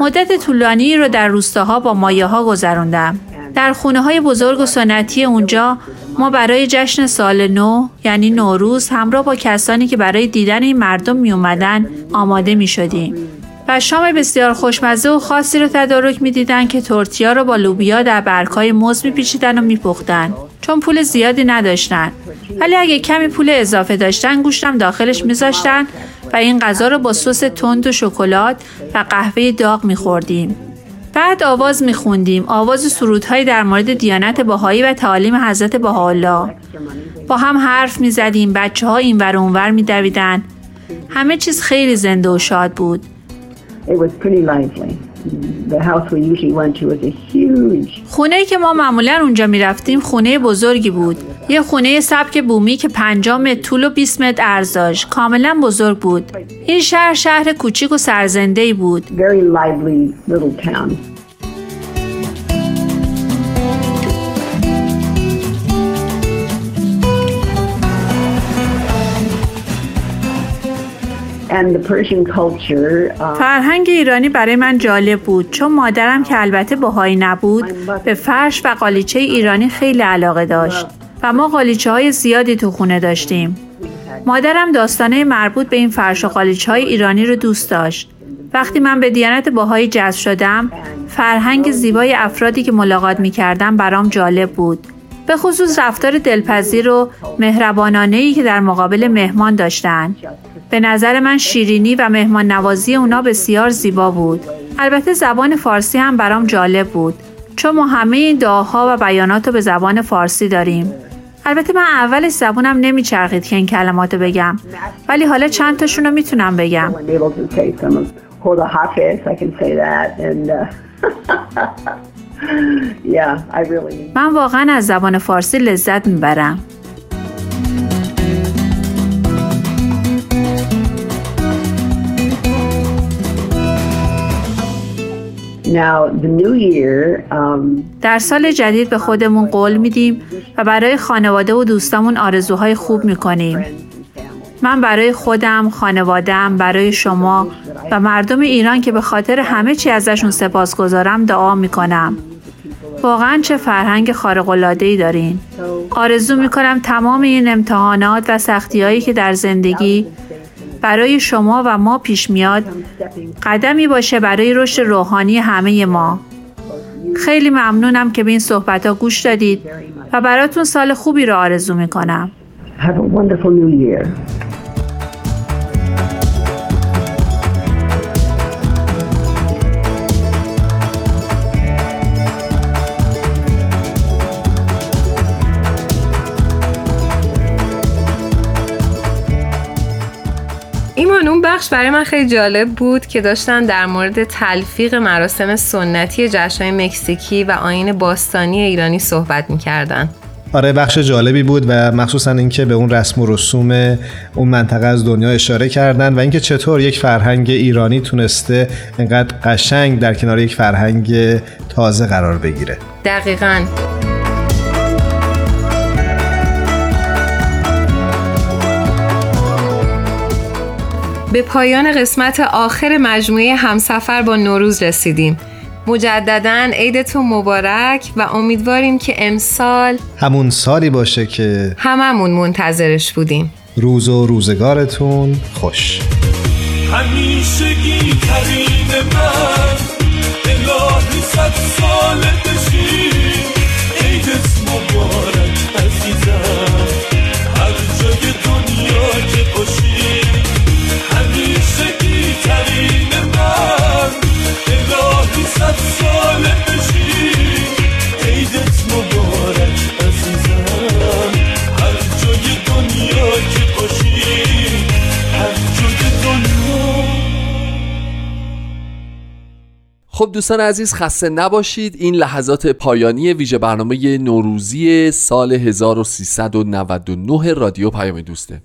[SPEAKER 13] مدت طولانی رو در روستاها با مایه ها گذروندم. در خونه های بزرگ و سنتی اونجا ما برای جشن سال نو یعنی نوروز همراه با کسانی که برای دیدن این مردم می اومدن آماده می شدیم. و شام بسیار خوشمزه و خاصی رو تدارک می‌دیدن که تورتیا رو با لوبیا در برگهای موز میپیچیدن و میپختن چون پول زیادی نداشتن. ولی اگه کمی پول اضافه داشتن گوشتم داخلش میذاشتن و این غذا رو با سس تند و شکلات و قهوه داغ میخوردیم. بعد آواز میخوندیم. آواز سرودهایی در مورد دیانت باهایی و تعالیم حضرت بهاءالله. با هم حرف می‌زدیم. بچه ها این ور اونور میدویدن. همه چیز خیلی زنده و شاد بود. خونه ای که ما معمولا اونجا می رفتیم خونه بزرگی بود. یه خونه سبک بومی که 5 متر طول و 20 متر عرض داشت. کاملا بزرگ بود. این شهر شهر کوچیک و سرزنده ای بود. Uh, فرهنگ ایرانی برای من جالب بود چون مادرم که البته باهایی نبود به فرش و قالیچه ایرانی خیلی علاقه داشت و ما قالیچه های زیادی تو خونه داشتیم مادرم داستانه مربوط به این فرش و قالیچ های ایرانی رو دوست داشت. وقتی من به دیانت باهایی جذب شدم، فرهنگ زیبای افرادی که ملاقات می کردم برام جالب بود. به خصوص رفتار دلپذیر و مهربانانه که در مقابل مهمان داشتن. به نظر من شیرینی و مهمان نوازی اونا بسیار زیبا بود. البته زبان فارسی هم برام جالب بود. چون ما همه این دعاها و بیانات رو به زبان فارسی داریم. البته من اولش زبونم نمیچرخید که این کلمات رو بگم ولی حالا چند تاشون رو می‌تونم بگم
[SPEAKER 14] uh,
[SPEAKER 13] من واقعا از زبان فارسی لذت می‌برم در سال جدید به خودمون قول میدیم و برای خانواده و دوستامون آرزوهای خوب می‌کنیم. من برای خودم، خانوادم، برای شما و مردم ایران که به خاطر همه چی ازشون سپاسگزارم دعا می‌کنم. واقعا چه فرهنگ ای دارین. آرزو می‌کنم تمام این امتحانات و سختیهایی که در زندگی برای شما و ما پیش میاد. قدمی باشه برای رشد روحانی همه ما. خیلی ممنونم که به این صحبت ها گوش دادید و براتون سال خوبی رو آرزو می‌کنم.
[SPEAKER 10] ایمان اون بخش برای من خیلی جالب بود که داشتن در مورد تلفیق مراسم سنتی جشنهای مکزیکی و آین باستانی ایرانی صحبت می‌کردن.
[SPEAKER 12] آره بخش جالبی بود و مخصوصا اینکه به اون رسم و رسوم اون منطقه از دنیا اشاره کردن و اینکه چطور یک فرهنگ ایرانی تونسته انقدر قشنگ در کنار یک فرهنگ تازه قرار بگیره.
[SPEAKER 10] دقیقاً. به پایان قسمت آخر مجموعه همسفر با نوروز رسیدیم. مجددا عیدتون مبارک و امیدواریم که امسال
[SPEAKER 12] همون سالی باشه که
[SPEAKER 10] هممون منتظرش بودیم.
[SPEAKER 12] روز و روزگارتون خوش.
[SPEAKER 9] همیشگی ترین من الهی صد سال
[SPEAKER 3] خب دوستان عزیز خسته نباشید. این لحظات پایانی ویژه برنامه نوروزی سال 1399 رادیو پیام دوسته.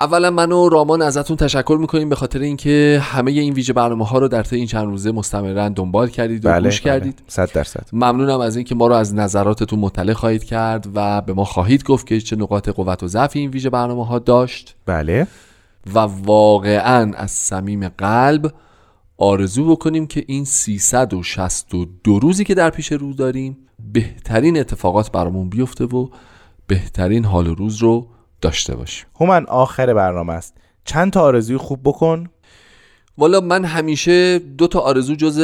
[SPEAKER 3] اولا من و رامان ازتون تشکر می‌کنیم به خاطر اینکه همه این ویژه برنامه ها رو در طی این چند روزه مستمرا دنبال کردید و
[SPEAKER 2] بله،
[SPEAKER 3] گوش
[SPEAKER 2] بله.
[SPEAKER 3] کردید.
[SPEAKER 2] صد درصد.
[SPEAKER 3] ممنونم از اینکه ما رو از نظراتتون مطلع خواهید کرد و به ما خواهید گفت که چه نقاط قوت و ضعف این ویژه برنامه ها داشت.
[SPEAKER 2] بله.
[SPEAKER 3] و واقعا از صمیم قلب آرزو بکنیم که این 362 روزی که در پیش رو داریم بهترین اتفاقات برامون بیفته و بهترین حال و روز رو داشته باشیم.
[SPEAKER 2] هومن آخر برنامه است. چند تا آرزوی خوب بکن؟
[SPEAKER 3] والا من همیشه دو تا آرزو جز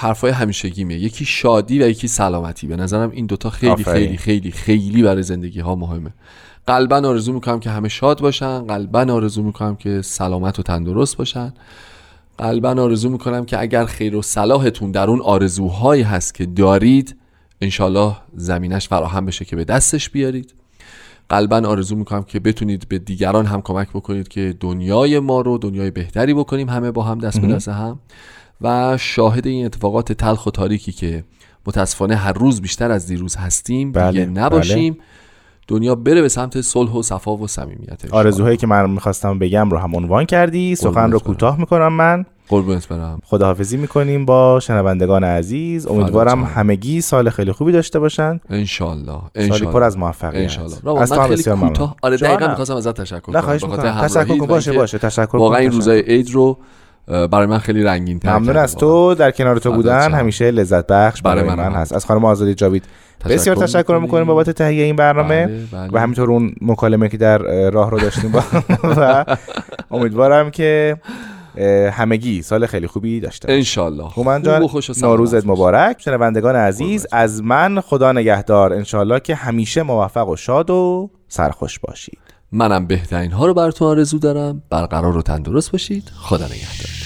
[SPEAKER 3] حرفای همیشگیمه. یکی شادی و یکی سلامتی. به نظرم این دوتا خیلی
[SPEAKER 2] آفرین.
[SPEAKER 3] خیلی خیلی خیلی برای زندگی ها مهمه. قلبا آرزو می‌کنم که همه شاد باشن. قلبا آرزو می‌کنم که سلامت و تندرست باشن. قلبا آرزو می‌کنم که اگر خیر و صلاحتون در اون آرزوهایی هست که دارید انشالله زمینش فراهم بشه که به دستش بیارید. قلبا آرزو می‌کنم که بتونید به دیگران هم کمک بکنید که دنیای ما رو دنیای بهتری بکنیم همه با هم دست به. دست هم. و شاهد این اتفاقات تلخ و تاریکی که متاسفانه هر روز بیشتر از دیروز هستیم
[SPEAKER 2] بله،
[SPEAKER 3] دیگه نباشیم. دنیا بره به سمت صلح و صفا و صمیمیت
[SPEAKER 2] آرزوهایی که من می‌خواستم بگم رو هم عنوان کردی سخن رو. کوتاه می‌کنم من
[SPEAKER 3] قربونت برم
[SPEAKER 2] خداحافظی می‌کنیم با شنوندگان عزیز امیدوارم. همگی سال خیلی خوبی داشته باشن
[SPEAKER 3] انشالله
[SPEAKER 2] سالی پر از موفقیت از تو بسیار ممنون.
[SPEAKER 3] آره. دقیقا می‌خواستم ازت تشکر کنم
[SPEAKER 2] تشکر باشه، باشه. تشکر.
[SPEAKER 3] واقعا این. روزای عید رو برای من خیلی رنگین تر
[SPEAKER 2] ممنون از تو. در کنار تو بودن همیشه لذت بخش برای, برای من, من هست. از خانم آزادی جاوید بسیار تشکر می‌کنیم بابت تهیه این برنامه
[SPEAKER 3] بله، بله.
[SPEAKER 2] و همینطور اون مکالمه که در راه رو داشتیم با و امیدوارم که همگی سال خیلی خوبی داشته
[SPEAKER 3] انشالله.
[SPEAKER 2] هومن جان نوروزت مبارک. شنوندگان عزیز از من خدا نگهدار. انشالله که همیشه موفق و شاد و سرخوش باشید.
[SPEAKER 3] منم بهترین ها رو براتون آرزو دارم. برقرار و تندرست باشید. خدا نگهدار.